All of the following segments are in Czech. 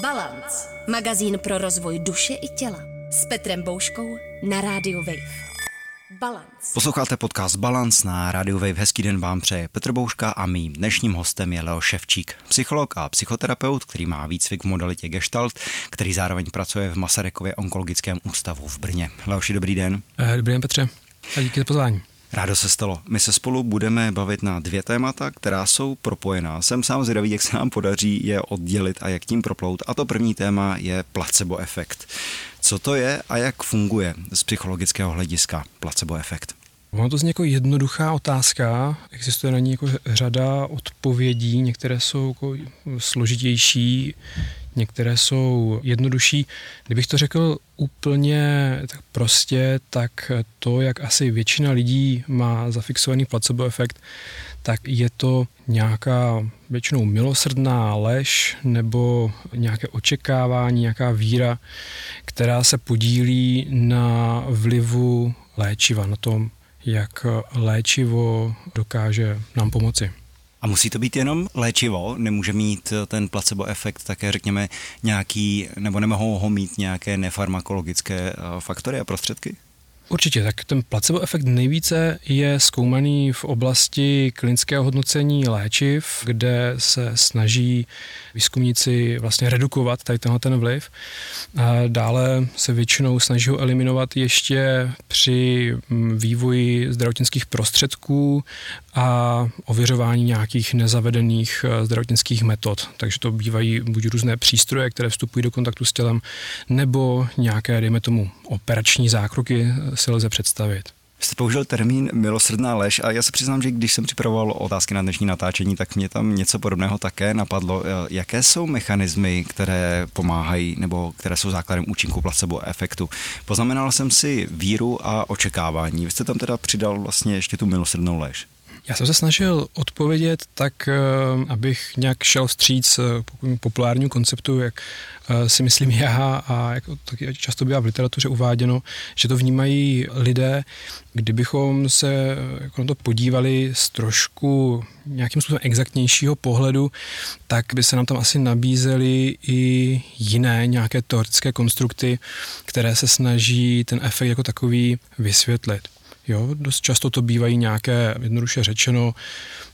Balance. Magazín pro rozvoj duše i těla. S Petrem Bouškou na rádiu Wave. Balance. Posloucháte podcast Balance na Radio Wave. Hezký den vám přeje Petr Bouška a mým dnešním hostem je Leo Ševčík, psycholog a psychoterapeut, který má výcvik v modalitě Gestalt, který zároveň pracuje v Masarykově onkologickém ústavu v Brně. Leoši, dobrý den. Eh, dobrý den, Petře. A díky za pozvání. Rádo se stalo. My se spolu budeme bavit na dvě témata, která jsou propojená. Jsem sám zvědavý, jak se nám podaří je oddělit a jak tím proplout. A to první téma je placebo efekt. Co to je a jak funguje z psychologického hlediska placebo efekt? Ono to zní jako jednoduchá otázka, existuje na ní jako řada odpovědí, některé jsou jako složitější, některé jsou jednodušší. Kdybych to řekl úplně tak prostě, tak to, jak asi většina lidí má zafixovaný placebo efekt, tak je to nějaká většinou milosrdná lež nebo nějaké očekávání, nějaká víra, která se podílí na vlivu léčiva, na tom, jak léčivo dokáže nám pomoci. A musí to být jenom léčivo? Nemůže mít ten placebo efekt také, řekněme, nějaký, nebo nemohou ho mít nějaké nefarmakologické eh, faktory a prostředky? Určitě, tak ten placebo efekt nejvíce je zkoumaný v oblasti klinického hodnocení léčiv, kde se snaží výzkumníci vlastně redukovat tady tenhle ten vliv. A dále se většinou snaží ho eliminovat ještě při mm, vývoji zdravotnických prostředků a ověřování nějakých nezavedených eh, zdravotnických metod. Takže to bývají buď různé přístroje, které vstupují do kontaktu s tělem, nebo nějaké, dejme tomu, operační zákroky eh, si lze představit. Jste použil termín milosrdná lež a já se přiznám, že když jsem připravoval otázky na dnešní natáčení, tak mě tam něco podobného také napadlo. Eh, jaké jsou mechanismy, které pomáhají nebo které jsou základem účinku placebo efektu? Poznamenal jsem si víru a očekávání. Vy jste tam teda přidal vlastně ještě tu milosrdnou lež. Já jsem se snažil odpovědět tak, eh, abych nějak šel vstříc eh, populárnímu konceptu, jak eh, si myslím já a jak to často bývá v literatuře uváděno, že to vnímají lidé, kdybychom se jako na to podívali z trošku nějakým způsobem exaktnějšího pohledu, tak by se nám tam asi nabízely i jiné nějaké teoretické konstrukty, které se snaží ten efekt jako takový vysvětlit. Jo, dost často to bývají nějaké, jednoduše řečeno,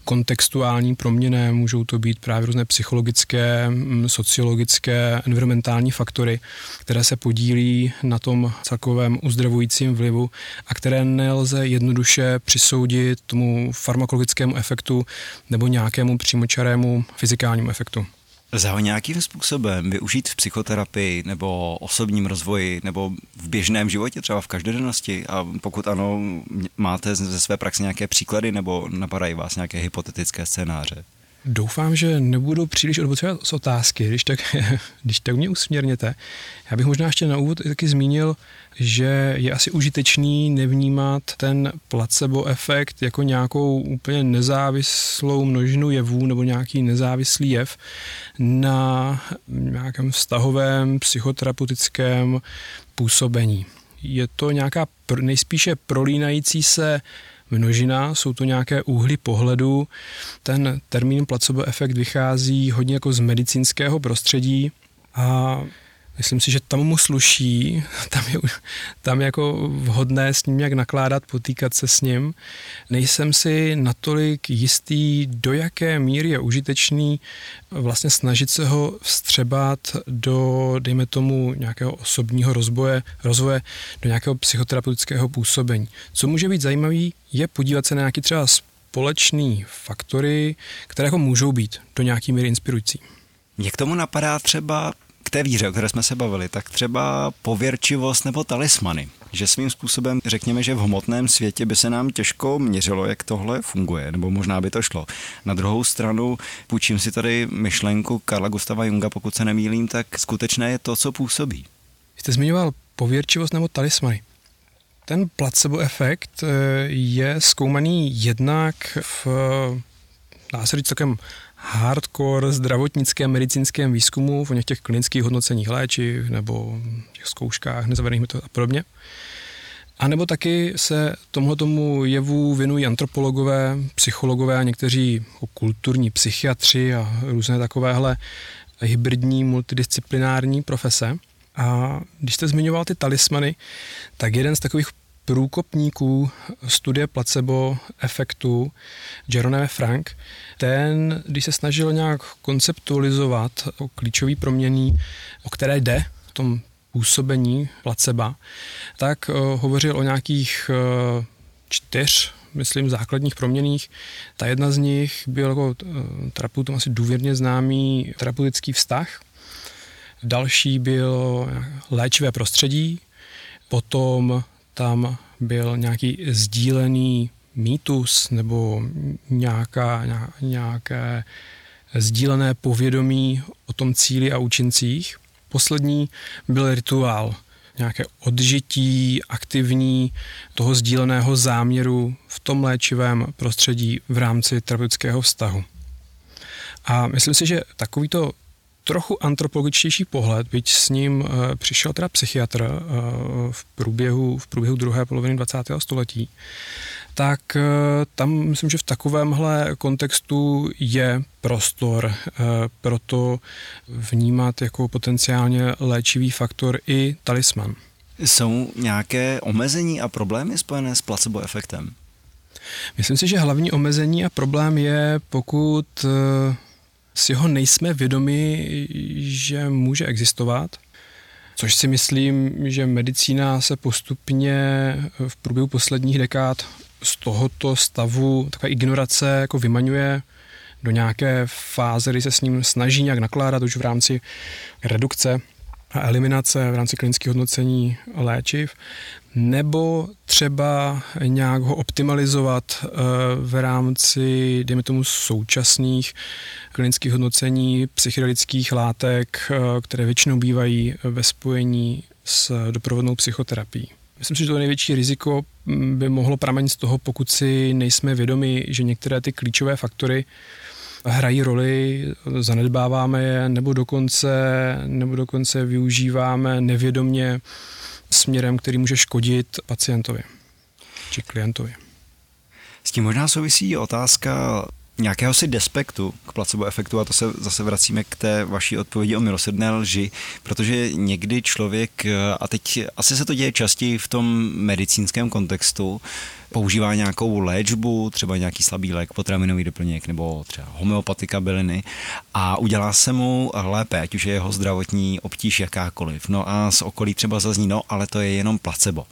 kontextuální proměny, můžou to být právě různé psychologické, mm, sociologické, environmentální faktory, které se podílí na tom celkovém uzdravujícím vlivu a které nelze jednoduše přisoudit tomu farmakologickému efektu nebo nějakému přímočarému fyzikálnímu efektu. Lze ho nějakým způsobem využít v psychoterapii nebo osobním rozvoji nebo v běžném životě, třeba v každodennosti? A pokud ano, máte ze své praxe nějaké příklady nebo napadají vás nějaké hypotetické scénáře? Doufám, že nebudu příliš odbocovat z otázky, když tak, když tak mě usměrněte. Já bych možná ještě na úvod taky zmínil, že je asi užitečný nevnímat ten placebo efekt jako nějakou úplně nezávislou množinu jevů nebo nějaký nezávislý jev na nějakém vztahovém psychoterapeutickém působení. Je to nějaká nejspíše prolínající se množina, jsou to nějaké úhly pohledu. Ten termín placebo efekt vychází hodně jako z medicínského prostředí a Myslím si, že tam mu sluší, tam je, tam je jako vhodné s ním jak nakládat, potýkat se s ním. Nejsem si natolik jistý, do jaké míry je užitečný vlastně snažit se ho vstřebat do, dejme tomu, nějakého osobního rozboje, rozvoje, do nějakého psychoterapeutického působení. Co může být zajímavý, je podívat se na nějaký třeba společný faktory, které jako můžou být do nějaký míry inspirující. Mě k tomu napadá třeba té víře, o které jsme se bavili, tak třeba pověrčivost nebo talismany. Že svým způsobem řekněme, že v hmotném světě by se nám těžko měřilo, jak tohle funguje, nebo možná by to šlo. Na druhou stranu, půjčím si tady myšlenku Karla Gustava Junga, pokud se nemýlím, tak skutečné je to, co působí. Jste zmiňoval pověrčivost nebo talismany. Ten placebo efekt eh, je zkoumaný jednak v dá se říct, hardcore zdravotnickém medicínském výzkumu, něch těch klinických hodnoceních léčiv nebo těch zkouškách nezavedených metod a podobně. A nebo taky se tomuhle tomu jevu věnují antropologové, psychologové a někteří jako kulturní psychiatři a různé takovéhle hybridní multidisciplinární profese. A když jste zmiňoval ty talismany, tak jeden z takových průkopníků studie placebo efektu Jerome Frank, ten, když se snažil nějak konceptualizovat o klíčový proměný, o které jde v tom působení placeba, tak uh, hovořil o nějakých uh, čtyř myslím, základních proměných. Ta jedna z nich byl jako uh, terapeutom asi důvěrně známý terapeutický vztah. Další byl léčivé prostředí, potom tam byl nějaký sdílený mýtus nebo nějaká, nějaké sdílené povědomí o tom cíli a účincích. Poslední byl rituál, nějaké odžití aktivní toho sdíleného záměru v tom léčivém prostředí v rámci terapeutického vztahu. A myslím si, že takovýto trochu antropologičtější pohled, byť s ním uh, přišel teda psychiatr uh, v, průběhu, v průběhu druhé poloviny 20. století, tak uh, tam myslím, že v takovémhle kontextu je prostor pro to vnímat jako potenciálně léčivý faktor i talisman. Jsou nějaké omezení a problémy spojené s placebo efektem? Myslím si, že hlavní omezení a problém je, pokud si ho nejsme vědomi, že může existovat. Což si myslím, že medicína se postupně v průběhu posledních dekád z tohoto stavu takové ignorace jako vymaňuje do nějaké fáze, kdy se s ním snaží nějak nakládat už v rámci redukce a eliminace v rámci klinických hodnocení léčiv, nebo třeba nějak ho optimalizovat eh, v rámci, dejme tomu, současných klinických hodnocení psychedelických látek, eh, které většinou bývají ve spojení s doprovodnou psychoterapií. Myslím si, že to největší riziko mm, by mohlo pramenit z toho, pokud si nejsme vědomi, že některé ty klíčové faktory hrají roli, zanedbáváme je, nebo dokonce, nebo dokonce využíváme nevědomně směrem, který může škodit pacientovi či klientovi. S tím možná souvisí otázka nějakého si despektu k placebo efektu a to se zase vracíme k té vaší odpovědi o milosrdné lži, protože někdy člověk, a teď asi se to děje častěji v tom medicínském kontextu, používá nějakou léčbu, třeba nějaký slabý lék, potravinový doplněk nebo třeba homeopatika byliny a udělá se mu lépe, ať už je jeho zdravotní obtíž jakákoliv. No a z okolí třeba zazní, no ale to je jenom placebo.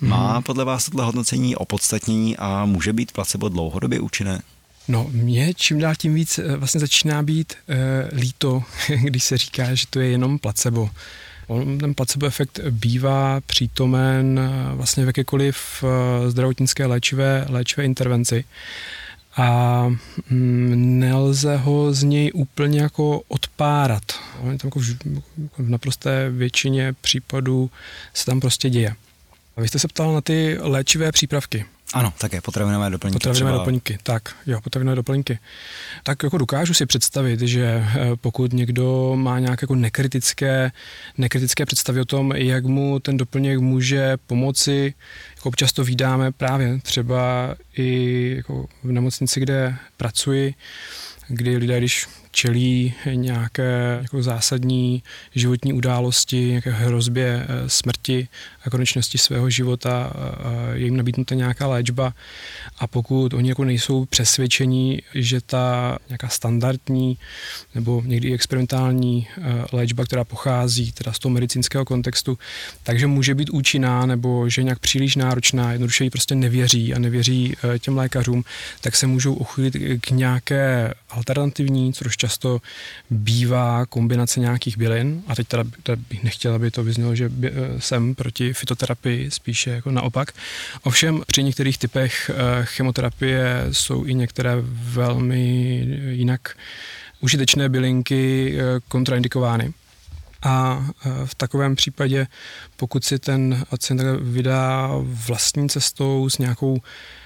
Má mhm. podle vás tohle hodnocení opodstatnění a může být placebo dlouhodobě účinné? No, mě čím dál tím víc eh, vlastně začíná být e, líto, když se říká, že to je jenom placebo. On, ten placebo efekt bývá přítomen eh, vlastně v jakékoliv zdravotnické léčivé, léčivé intervenci a mm, nelze ho z něj úplně jako odpárat. On tam jako v, v naprosté většině případů se tam prostě děje. A vy jste se ptal na ty léčivé přípravky. Ano, také potravinové doplňky. Potravinové třeba... doplňky, tak, jo, potravinové doplňky. Tak jako dokážu si představit, že eh, pokud někdo má nějaké jako nekritické, nekritické představy o tom, jak mu ten doplněk může pomoci, jako občas to vydáme právě třeba i jako v nemocnici, kde pracuji, kdy lidé, když čelí nějaké jako zásadní životní události, nějaké hrozbě eh, smrti a konečnosti svého života, je jim nabídnuta nějaká léčba. A pokud oni jako nejsou přesvědčení, že ta nějaká standardní nebo někdy experimentální eh, léčba, která pochází teda z toho medicínského kontextu, takže může být účinná nebo že nějak příliš náročná, jednoduše jí prostě nevěří a nevěří eh, těm lékařům, tak se můžou uchylit k nějaké alternativní, což často bývá kombinace nějakých bylin. A teď teda, teda bych nechtěl, aby to vyznělo, že eh, jsem proti fitoterapii, spíše jako naopak. Ovšem při některých typech eh, chemoterapie jsou i některé velmi jinak užitečné bylinky eh, kontraindikovány. A v takovém případě, pokud si ten pacient vydá vlastní cestou s nějakou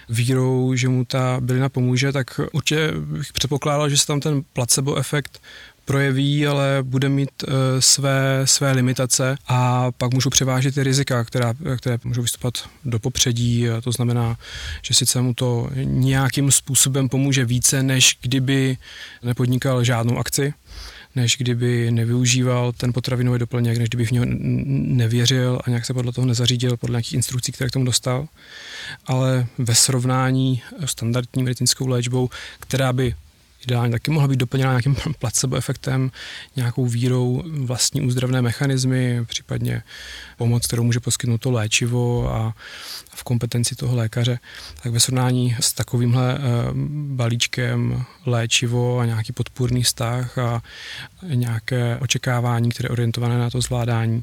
vírou, že mu ta bylina pomůže, tak určitě bych předpokládal, že se tam ten placebo efekt projeví, ale bude mít uh, své, své limitace a pak můžou převážit ty rizika, která, které můžou vystupovat do popředí. A to znamená, že sice mu to nějakým způsobem pomůže více, než kdyby nepodnikal žádnou akci, než kdyby nevyužíval ten potravinový doplněk, než kdyby v něho nevěřil a nějak se podle toho nezařídil, podle nějakých instrukcí, které k tomu dostal. Ale ve srovnání s standardní medicínskou léčbou, která by ideálně taky mohla být doplněna nějakým placebo efektem, nějakou vírou vlastní úzdravné mechanismy, případně pomoc, kterou může poskytnout to léčivo a v kompetenci toho lékaře, tak ve srovnání s takovýmhle eh, balíčkem léčivo a nějaký podpůrný vztah a nějaké očekávání, které je orientované na to zvládání,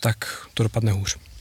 tak to dopadne hůř.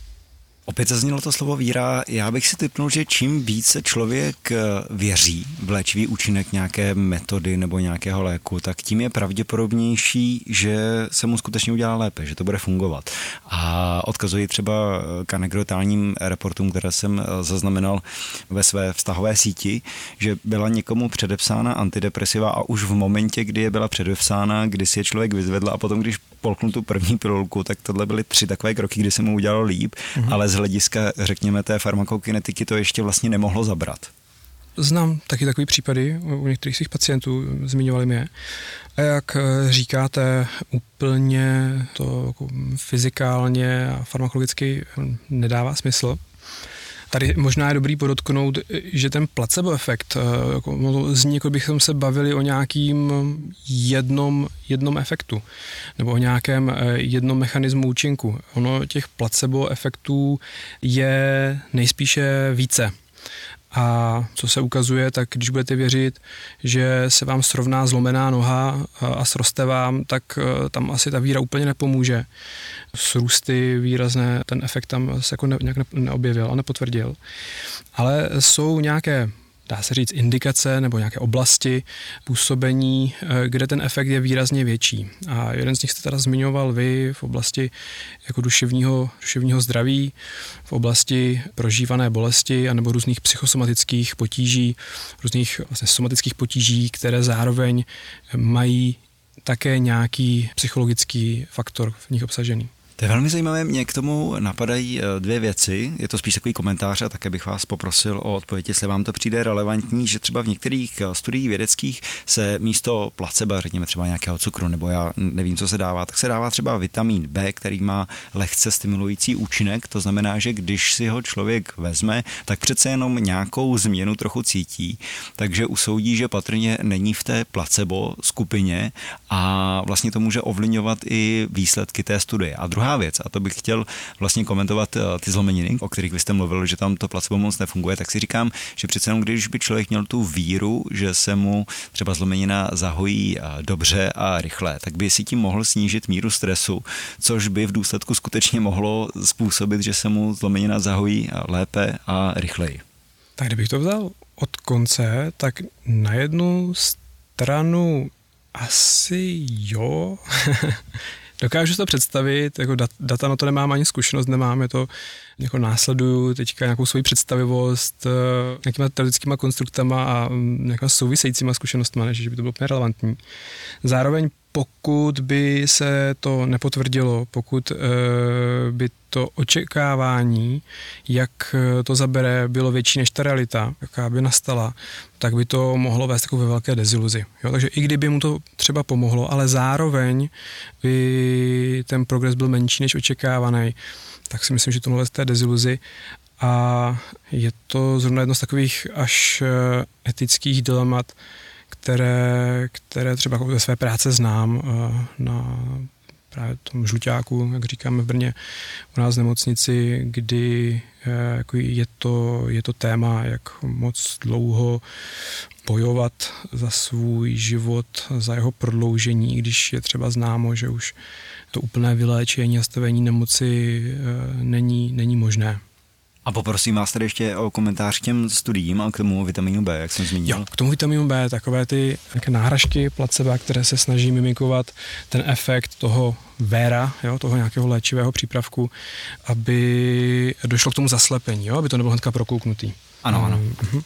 Opět zaznělo to slovo víra. Já bych si typnul, že čím více člověk eh, věří v léčivý účinek nějaké metody nebo nějakého léku, tak tím je pravděpodobnější, že se mu skutečně udělá lépe, že to bude fungovat. A odkazuji třeba eh, k anekdotálním reportům, které jsem eh, zaznamenal ve své vztahové síti, že byla někomu předepsána antidepresiva a už v momentě, kdy je byla předepsána, kdy si je člověk vyzvedl a potom, když polknul tu první pilulku, tak tohle byly tři takové kroky, kdy se mu udělalo líp, mm-hmm. ale z hlediska, řekněme, té farmakokinetiky to ještě vlastně nemohlo zabrat. Znám taky takové případy u některých svých pacientů, zmiňovali mě. A jak eh, říkáte, úplně to jako fyzikálně a farmakologicky nedává smysl. Tady možná je dobrý podotknout, že ten placebo efekt, eh, jako, zní, jako bychom se bavili o nějakým jednom, jednom efektu nebo o nějakém eh, jednom mechanismu účinku. Ono těch placebo efektů je nejspíše více. A co se ukazuje, tak když budete věřit, že se vám srovná zlomená noha a sroste vám, tak eh, tam asi ta víra úplně nepomůže. Srůsty výrazné, ten efekt tam se jako ne, nějak neobjevil a nepotvrdil. Ale jsou nějaké dá se říct, indikace nebo nějaké oblasti působení, eh, kde ten efekt je výrazně větší. A jeden z nich jste teda zmiňoval vy v oblasti jako duševního, duševního zdraví, v oblasti prožívané bolesti anebo různých psychosomatických potíží, různých vlastně somatických potíží, které zároveň mají také nějaký psychologický faktor v nich obsažený. To je velmi zajímavé. Mě k tomu napadají eh, dvě věci. Je to spíš takový komentář a také bych vás poprosil o odpověď, jestli vám to přijde relevantní, že třeba v některých eh, studiích vědeckých se místo placebo, řekněme třeba nějakého cukru, nebo já nevím, co se dává, tak se dává třeba vitamin B, který má lehce stimulující účinek. To znamená, že když si ho člověk vezme, tak přece jenom nějakou změnu trochu cítí, takže usoudí, že patrně není v té placebo skupině a vlastně to může ovlivňovat i výsledky té studie. A druhá věc, a to bych chtěl vlastně komentovat eh, ty zlomeniny, o kterých vy jste mluvil, že tam to placebo moc nefunguje, tak si říkám, že přece jenom když by člověk měl tu víru, že se mu třeba zlomenina zahojí eh, dobře a rychle, tak by si tím mohl snížit míru stresu, což by v důsledku skutečně mohlo způsobit, že se mu zlomenina zahojí eh, lépe a rychleji. Tak kdybych to vzal od konce, tak na jednu stranu asi jo. Dokážu to představit, jako data na to nemám ani zkušenost, nemám, je to jako následuju teďka nějakou svoji představivost eh, nějakýma teoretickýma konstruktama a mm, nějakýma souvisejícíma zkušenostmi, než že by to bylo úplně relevantní. Zároveň pokud by se to nepotvrdilo, pokud uh, by to očekávání, jak to zabere, bylo větší než ta realita, jaká by nastala, tak by to mohlo vést takové velké deziluzi. Jo? Takže i kdyby mu to třeba pomohlo, ale zároveň by ten progres byl menší než očekávaný, tak si myslím, že to mohlo vést té deziluzi a je to zrovna jedno z takových až eh, etických dilemat, které, které třeba ve své práce znám eh, na právě tom žluťáku, jak říkáme v Brně, u nás v nemocnici, kdy eh, jako je, to, je to téma, jak moc dlouho bojovat za svůj život, za jeho prodloužení, když je třeba známo, že už to úplné vyléčení a stavení nemoci eh, není, není možné. A poprosím vás tady ještě o komentář k těm studiím a k tomu vitamínu B, jak jsem zmínil. Jo, k tomu vitamínu B, takové ty náhražky placebo, které se snaží mimikovat ten efekt toho véra, jo, toho nějakého léčivého přípravku, aby došlo k tomu zaslepení, jo, aby to nebylo hnedka prokouknutý. Ano, ano. Uh-huh.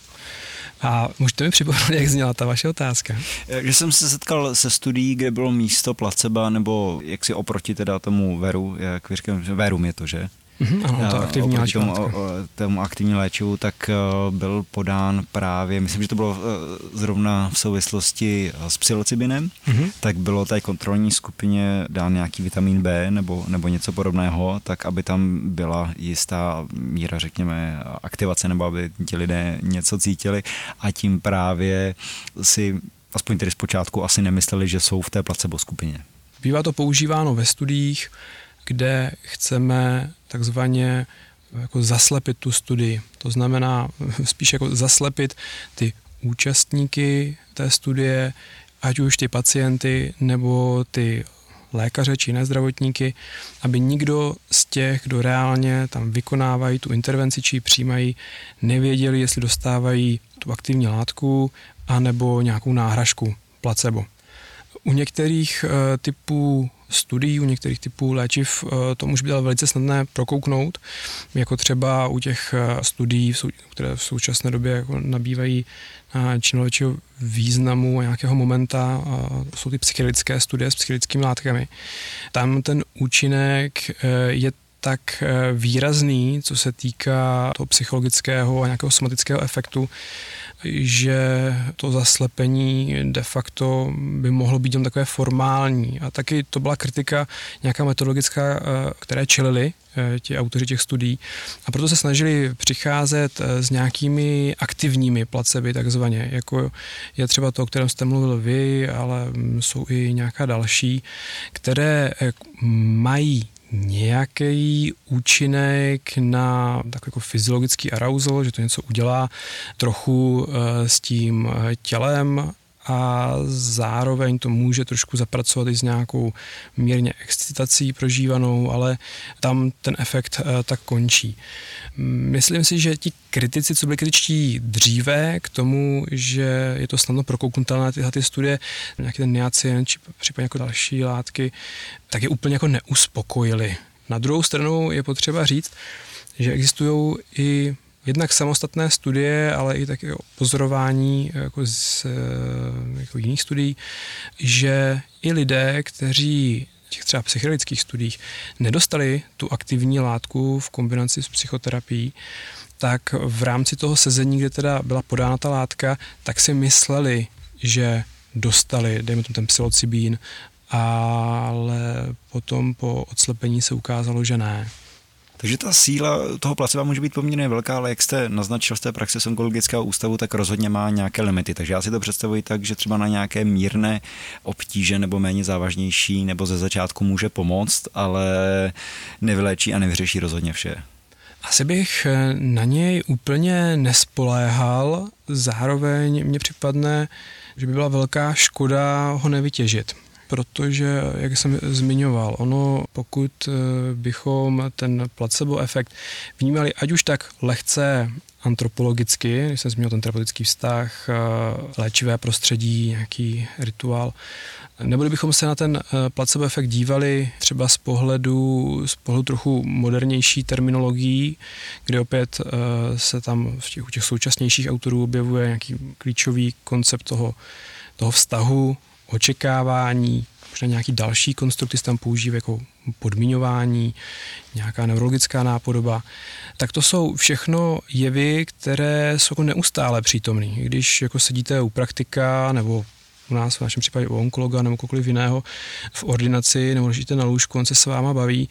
A můžete mi připomenout, jak zněla ta vaše otázka? Že jsem se setkal se studií, kde bylo místo placebo, nebo jak si oproti teda tomu veru, jak vy říkám, verum je to, že? Mm-hmm, ano, to aktivní léčivo. Tomu, tomu aktivní léčivu, tak byl podán právě, myslím, že to bylo zrovna v souvislosti s psilocybinem, mm-hmm. tak bylo té kontrolní skupině dán nějaký vitamin B nebo, nebo něco podobného, tak aby tam byla jistá míra, řekněme, aktivace, nebo aby ti lidé něco cítili a tím právě si aspoň tedy zpočátku asi nemysleli, že jsou v té placebo skupině. Bývá to používáno ve studiích, kde chceme takzvaně jako zaslepit tu studii. To znamená spíš jako zaslepit ty účastníky té studie, ať už ty pacienty nebo ty lékaře či jiné zdravotníky, aby nikdo z těch, kdo reálně tam vykonávají tu intervenci či ji přijímají, nevěděli, jestli dostávají tu aktivní látku anebo nějakou náhražku, placebo. U některých uh, typů studií, u některých typů léčiv uh, to být ale velice snadné prokouknout, jako třeba u těch uh, studií, které v současné době jako nabývají čím většího významu a nějakého momenta jsou ty psychedelické studie s psychedelickými látkami. Tam ten účinek je tak výrazný, co se týká toho psychologického a nějakého somatického efektu, že to zaslepení de facto by mohlo být jen takové formální. A taky to byla kritika nějaká metodologická, eh, které čelili eh, ti autoři těch studií. A proto se snažili přicházet eh, s nějakými aktivními placeby, takzvaně, jako je třeba to, o kterém jste mluvil vy, ale jsou i nějaká další, které mají nějaký účinek na takový jako fyziologický arousal, že to něco udělá trochu eh, s tím eh, tělem a zároveň to může trošku zapracovat i s nějakou mírně excitací prožívanou, ale tam ten efekt eh, tak končí. Myslím si, že ti kritici, co byli kritičtí dříve k tomu, že je to snadno prokouknutelné tyhle ty studie, nějaký ten niacin, či případně jako další látky, tak je úplně jako neuspokojili. Na druhou stranu je potřeba říct, že existují i jednak samostatné studie, ale i také pozorování jako z jako jiných studií, že i lidé, kteří těch třeba psychedelických studiích nedostali tu aktivní látku v kombinaci s psychoterapií, tak v rámci toho sezení, kde teda byla podána ta látka, tak si mysleli, že dostali, dejme tomu ten psilocybín, ale potom po odslepení se ukázalo, že ne. Takže ta síla toho placebo může být poměrně velká, ale jak jste naznačil z té praxe z onkologického ústavu, tak rozhodně má nějaké limity. Takže já si to představuji tak, že třeba na nějaké mírné obtíže nebo méně závažnější nebo ze začátku může pomoct, ale nevyléčí a nevyřeší rozhodně vše. Asi bych na něj úplně nespoléhal, zároveň mně připadne, že by byla velká škoda ho nevytěžit protože, jak jsem zmiňoval, ono, pokud eh, bychom ten placebo efekt vnímali ať už tak lehce antropologicky, když jsem zmínil ten terapeutický vztah, eh, léčivé prostředí, nějaký rituál, nebo kdybychom se na ten eh, placebo efekt dívali třeba z pohledu, z pohledu trochu modernější terminologií, kde opět se tam v těch, u těch současnějších autorů objevuje nějaký klíčový koncept toho, toho vztahu očekávání, možná nějaký další konstrukty tam používají jako podmiňování, nějaká neurologická nápodoba, tak to jsou všechno jevy, které jsou jako neustále přítomné. Když jako sedíte u praktika nebo u nás v našem případě u onkologa nebo kohokoliv jiného v ordinaci nebo ležíte na lůžku, on se s váma baví,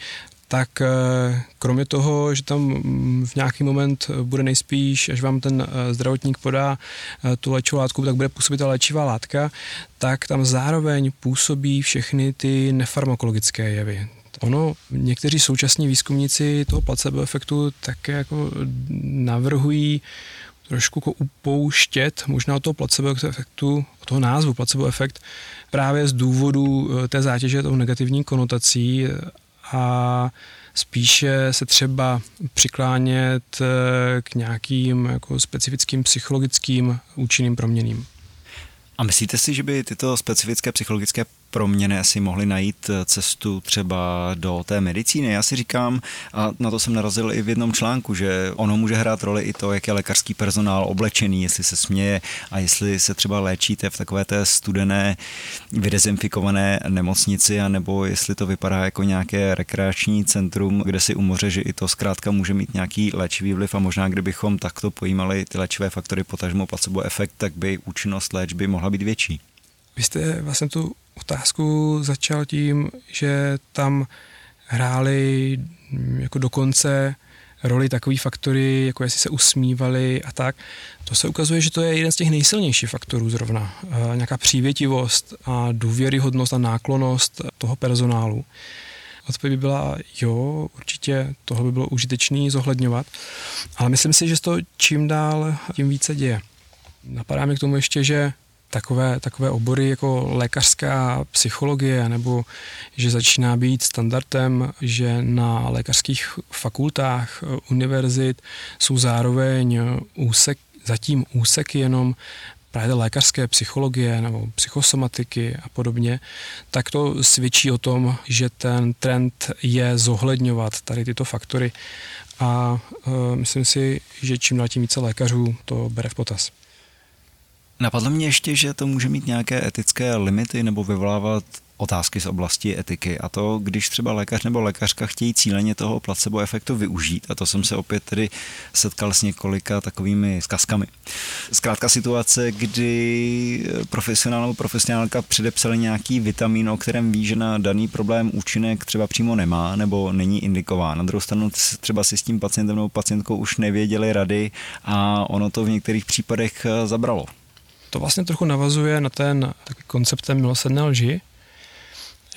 tak eh, kromě toho, že tam mm, v nějaký moment bude nejspíš, až vám ten eh, zdravotník podá eh, tu léčivou látku, tak bude působit ta léčivá látka, tak tam zároveň působí všechny ty nefarmakologické jevy. Ono, někteří současní výzkumníci toho placebo efektu také jako navrhují trošku jako upouštět možná od toho placebo efektu, od toho názvu placebo efekt, právě z důvodu té zátěže, toho negativní konotací a spíše se třeba přiklánět eh, k nějakým jako specifickým psychologickým účinným proměným. A myslíte si, že by tyto specifické psychologické proměny asi mohli najít cestu třeba do té medicíny. Já si říkám, a na to jsem narazil i v jednom článku, že ono může hrát roli i to, jak je lékařský personál oblečený, jestli se směje a jestli se třeba léčíte v takové té studené, vydezinfikované nemocnici, anebo jestli to vypadá jako nějaké rekreační centrum, kde si u moře, že i to zkrátka může mít nějaký léčivý vliv a možná kdybychom takto pojímali ty léčivé faktory, potažmo placebo efekt, tak by účinnost léčby mohla být větší. Vy jste vlastně tu otázku začal tím, že tam hráli jako dokonce roli takový faktory, jako jestli se usmívali a tak. To se ukazuje, že to je jeden z těch nejsilnějších faktorů zrovna. E, nějaká přívětivost a důvěryhodnost a náklonost toho personálu. Odpověď by byla, jo, určitě tohle by bylo užitečné zohledňovat, ale myslím si, že to čím dál tím více děje. Napadá mi k tomu ještě, že takové, takové obory jako lékařská psychologie, nebo že začíná být standardem, že na lékařských fakultách univerzit jsou zároveň úsek, zatím úseky jenom právě lékařské psychologie nebo psychosomatiky a podobně, tak to svědčí o tom, že ten trend je zohledňovat tady tyto faktory a uh, myslím si, že čím dál tím více lékařů to bere v potaz. Napadlo mě ještě, že to může mít nějaké etické limity nebo vyvolávat otázky z oblasti etiky a to, když třeba lékař nebo lékařka chtějí cíleně toho placebo efektu využít a to jsem se opět tedy setkal s několika takovými zkazkami. Zkrátka situace, kdy profesionál nebo profesionálka předepsali nějaký vitamin, o kterém ví, že na daný problém účinek třeba přímo nemá nebo není indikován. Na druhou stranu třeba si s tím pacientem nebo pacientkou už nevěděli rady a ono to v některých případech zabralo. To vlastně trochu navazuje na ten takový konceptem milosrdné lži.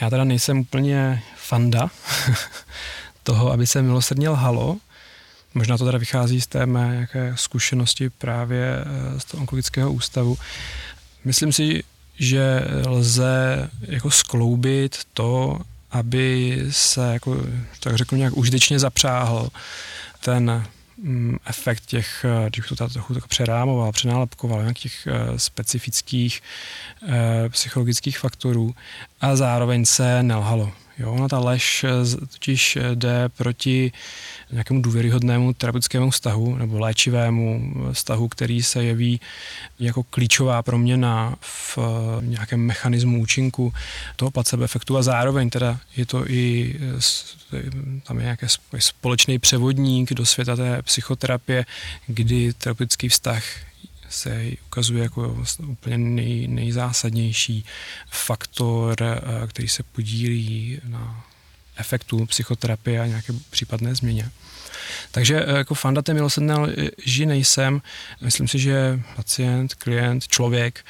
Já teda nejsem úplně fanda toho, aby se milosrdně lhalo. Možná to teda vychází z té mé jaké zkušenosti právě eh, z toho onkologického ústavu. Myslím si, že lze jako skloubit to, aby se, jako, tak řeknu, nějak užitečně zapřáhl ten efekt těch, eh, když to tady trochu tak přerámoval, přenálepkoval, nějakých eh, specifických eh, psychologických faktorů a zároveň se nelhalo. Jo, ona ta lež totiž jde proti nějakému důvěryhodnému terapeutickému vztahu nebo léčivému vztahu, který se jeví jako klíčová proměna v nějakém mechanismu účinku toho placebo efektu a zároveň teda je to i tam je nějaký společný převodník do světa té psychoterapie, kdy terapeutický vztah se ukazuje jako vlastně úplně nej, nejzásadnější faktor, eh, který se podílí na efektu psychoterapie a nějaké případné změně. Takže eh, jako fanda té milosrdné lži nejsem. Myslím si, že pacient, klient, člověk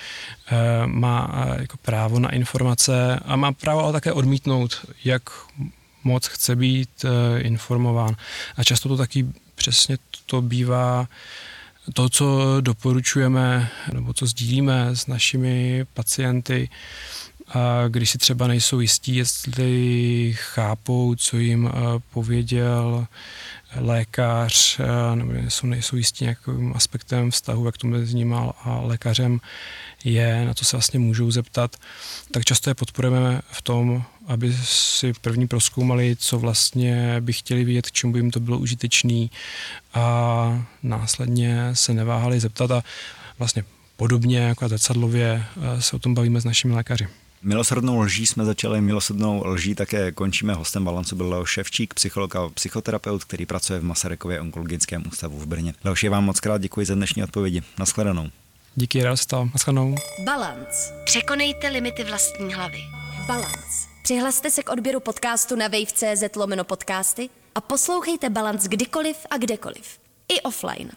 eh, má jako právo na informace a má právo ale také odmítnout, jak moc chce být informován. A často to taky přesně to bývá to, co doporučujeme nebo co sdílíme s našimi pacienty, když si třeba nejsou jistí, jestli chápou, co jim pověděl lékař, nebo nejsou, nejsou jistí nějakým aspektem vztahu, jak to mezi ním a lékařem je, na to se vlastně můžou zeptat, tak často je podporujeme v tom, aby si první proskoumali, co vlastně by chtěli vědět, k čemu by jim to bylo užitečný a následně se neváhali zeptat a vlastně podobně jako zrcadlově eh, se o tom bavíme s našimi lékaři. Milosrdnou lží jsme začali, milosrdnou lží také končíme. Hostem balancu byl Leo Ševčík, psycholog a psychoterapeut, který pracuje v Masarykově onkologickém ústavu v Brně. Leoši, vám moc krát děkuji za dnešní odpovědi. Naschledanou. Díky, rád stál. Naschledanou. Balance. Překonejte limity vlastní hlavy. Balance. Přihlaste se k odběru podcastu na wave.cz lomeno podcasty a poslouchejte Balance kdykoliv a kdekoliv. I offline.